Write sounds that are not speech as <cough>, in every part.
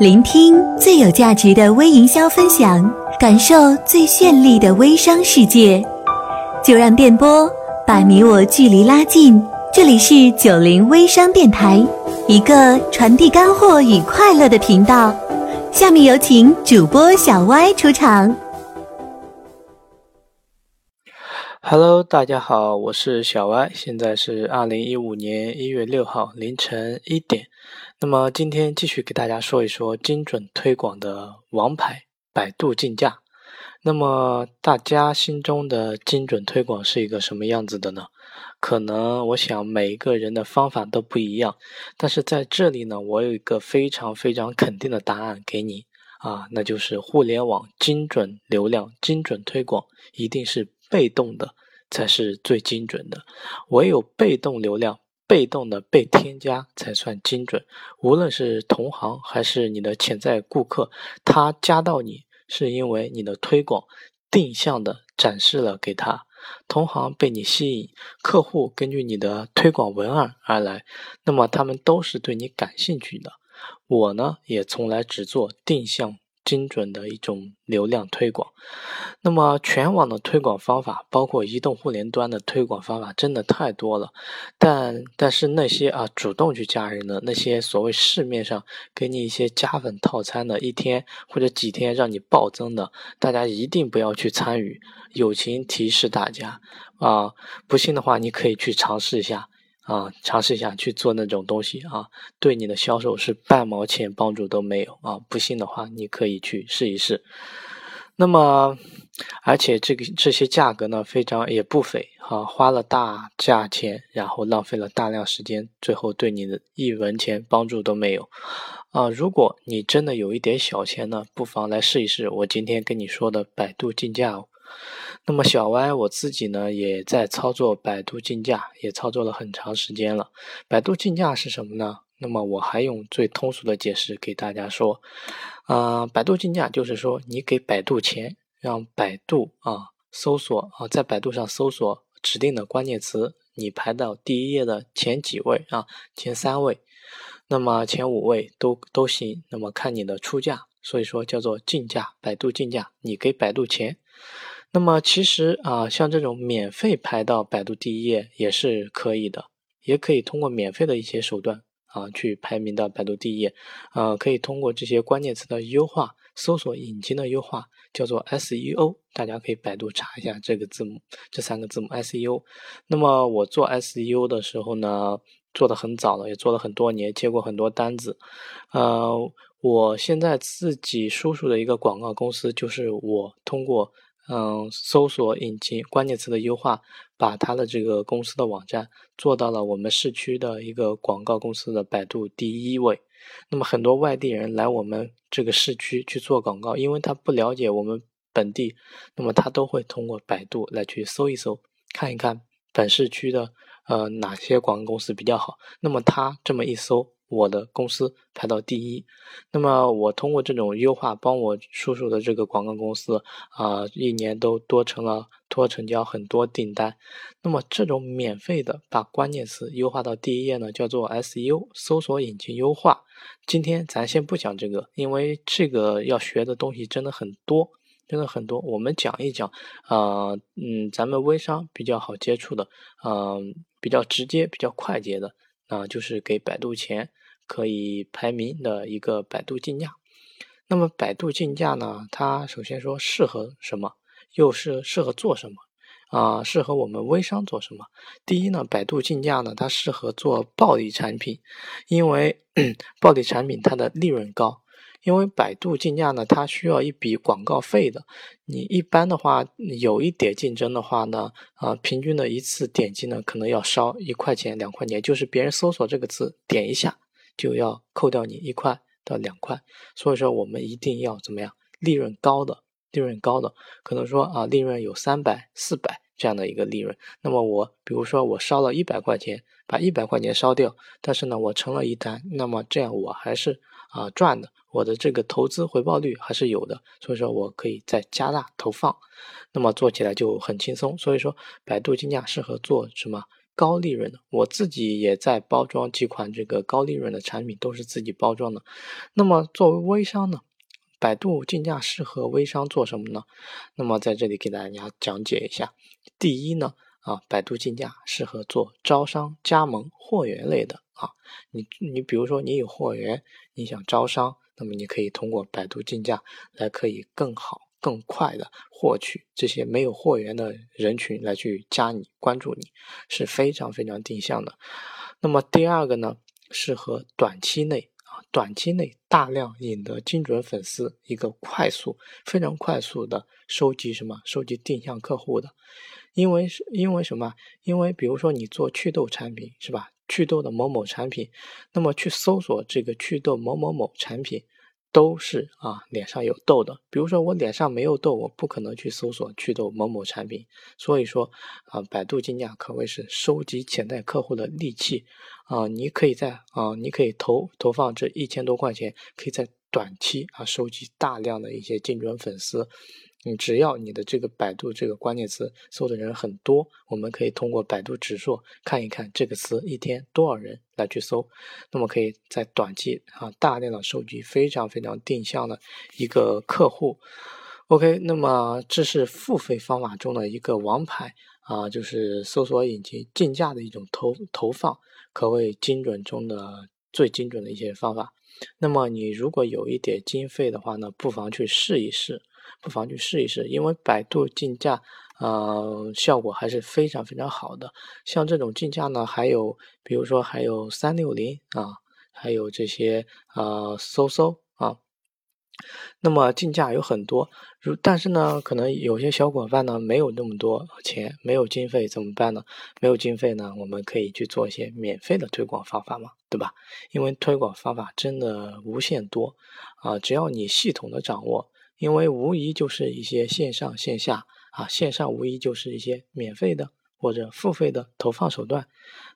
聆听最有价值的微营销分享，感受最绚丽的微商世界，就让电波把你我距离拉近。这里是九零微商电台，一个传递干货与快乐的频道。下面有请主播小歪出场。Hello，大家好，我是小歪，现在是二零一五年一月六号凌晨一点。那么今天继续给大家说一说精准推广的王牌——百度竞价。那么大家心中的精准推广是一个什么样子的呢？可能我想每一个人的方法都不一样，但是在这里呢，我有一个非常非常肯定的答案给你啊，那就是互联网精准流量、精准推广一定是被动的才是最精准的，唯有被动流量。被动的被添加才算精准，无论是同行还是你的潜在顾客，他加到你是因为你的推广定向的展示了给他，同行被你吸引，客户根据你的推广文案而来，那么他们都是对你感兴趣的。我呢，也从来只做定向。精准的一种流量推广，那么全网的推广方法，包括移动互联端的推广方法，真的太多了。但但是那些啊主动去加人的那些所谓市面上给你一些加粉套餐的，一天或者几天让你暴增的，大家一定不要去参与。友情提示大家啊，不信的话你可以去尝试一下。啊，尝试一下去做那种东西啊，对你的销售是半毛钱帮助都没有啊！不信的话，你可以去试一试。那么，而且这个这些价格呢，非常也不菲哈，花了大价钱，然后浪费了大量时间，最后对你的一文钱帮助都没有啊！如果你真的有一点小钱呢，不妨来试一试我今天跟你说的百度竞价哦。那么小歪我自己呢，也在操作百度竞价，也操作了很长时间了。百度竞价是什么呢？那么我还用最通俗的解释给大家说，啊，百度竞价就是说你给百度钱，让百度啊搜索啊，在百度上搜索指定的关键词，你排到第一页的前几位啊，前三位，那么前五位都都行。那么看你的出价，所以说叫做竞价，百度竞价，你给百度钱。那么其实啊，像这种免费排到百度第一页也是可以的，也可以通过免费的一些手段啊去排名到百度第一页，呃，可以通过这些关键词的优化，搜索引擎的优化，叫做 SEO，大家可以百度查一下这个字母，这三个字母 SEO。那么我做 SEO 的时候呢，做的很早了，也做了很多年，接过很多单子。呃，我现在自己叔叔的一个广告公司，就是我通过。嗯，搜索引擎关键词的优化，把他的这个公司的网站做到了我们市区的一个广告公司的百度第一位。那么很多外地人来我们这个市区去做广告，因为他不了解我们本地，那么他都会通过百度来去搜一搜，看一看本市区的呃哪些广告公司比较好。那么他这么一搜。我的公司排到第一，那么我通过这种优化，帮我叔叔的这个广告公司啊，一年都多成了多成交很多订单。那么这种免费的把关键词优化到第一页呢，叫做 SEO 搜索引擎优化。今天咱先不讲这个，因为这个要学的东西真的很多，真的很多。我们讲一讲啊，嗯，咱们微商比较好接触的，嗯，比较直接、比较快捷的啊，就是给百度钱。可以排名的一个百度竞价，那么百度竞价呢？它首先说适合什么，又是适合做什么啊？适合我们微商做什么？第一呢，百度竞价呢，它适合做暴利产品，因为 <clears throat> 暴利产品它的利润高。因为百度竞价呢，它需要一笔广告费的。你一般的话，有一点竞争的话呢，啊，平均的一次点击呢，可能要烧一块钱、两块钱，就是别人搜索这个字，点一下。就要扣掉你一块到两块，所以说我们一定要怎么样？利润高的，利润高的，可能说啊，利润有三百、四百这样的一个利润。那么我比如说我烧了一百块钱，把一百块钱烧掉，但是呢我成了一单，那么这样我还是啊赚的，我的这个投资回报率还是有的，所以说我可以再加大投放，那么做起来就很轻松。所以说百度竞价适合做什么？高利润的。我自己也在包装几款这个高利润的产品，都是自己包装的。那么作为微商呢，百度竞价适合微商做什么呢？那么在这里给大家讲解一下。第一呢，啊，百度竞价适合做招商、加盟、货源类的啊。你你比如说你有货源，你想招商，那么你可以通过百度竞价来可以更好。更快的获取这些没有货源的人群来去加你关注你是非常非常定向的。那么第二个呢，适合短期内啊，短期内大量引得精准粉丝，一个快速非常快速的收集什么？收集定向客户的。因为是因为什么？因为比如说你做祛痘产品是吧？祛痘的某某产品，那么去搜索这个祛痘某某某产品。都是啊，脸上有痘的。比如说我脸上没有痘，我不可能去搜索祛痘某某产品。所以说啊，百度竞价可谓是收集潜在客户的利器啊。你可以在啊，你可以投投放这一千多块钱，可以在短期啊收集大量的一些精准粉丝。你只要你的这个百度这个关键词搜的人很多，我们可以通过百度指数看一看这个词一天多少人来去搜，那么可以在短期啊大量的收集非常非常定向的一个客户。OK，那么这是付费方法中的一个王牌啊，就是搜索引擎竞价的一种投投放，可谓精准中的最精准的一些方法。那么你如果有一点经费的话呢，不妨去试一试。不妨去试一试，因为百度竞价，呃，效果还是非常非常好的。像这种竞价呢，还有比如说还有三六零啊，还有这些呃搜搜啊。那么竞价有很多，如但是呢，可能有些小伙伴呢没有那么多钱，没有经费怎么办呢？没有经费呢，我们可以去做一些免费的推广方法嘛，对吧？因为推广方法真的无限多啊，只要你系统的掌握。因为无疑就是一些线上线下啊，线上无疑就是一些免费的或者付费的投放手段，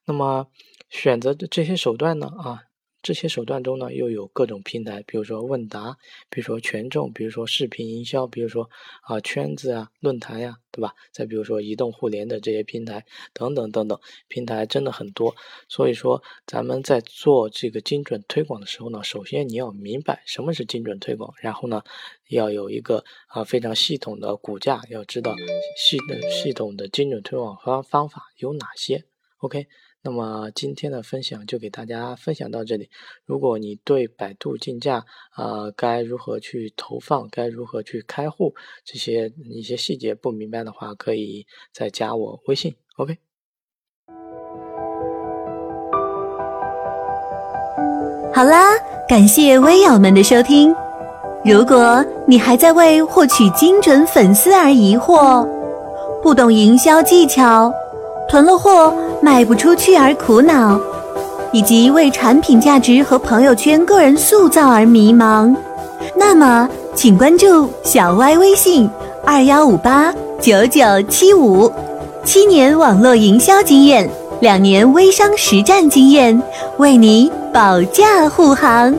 那么选择的这些手段呢啊。这些手段中呢，又有各种平台，比如说问答，比如说权重，比如说视频营销，比如说啊圈子啊论坛呀，对吧？再比如说移动互联的这些平台等等等等，平台真的很多。所以说，咱们在做这个精准推广的时候呢，首先你要明白什么是精准推广，然后呢，要有一个啊非常系统的骨架，要知道系系统的精准推广方方法有哪些。OK。那么今天的分享就给大家分享到这里。如果你对百度竞价啊该如何去投放，该如何去开户这些一些细节不明白的话，可以再加我微信。OK。好啦，感谢微友们的收听。如果你还在为获取精准粉丝而疑惑，不懂营销技巧。囤了货卖不出去而苦恼，以及为产品价值和朋友圈个人塑造而迷茫，那么请关注小歪微信二幺五八九九七五，七年网络营销经验，两年微商实战经验，为你保驾护航。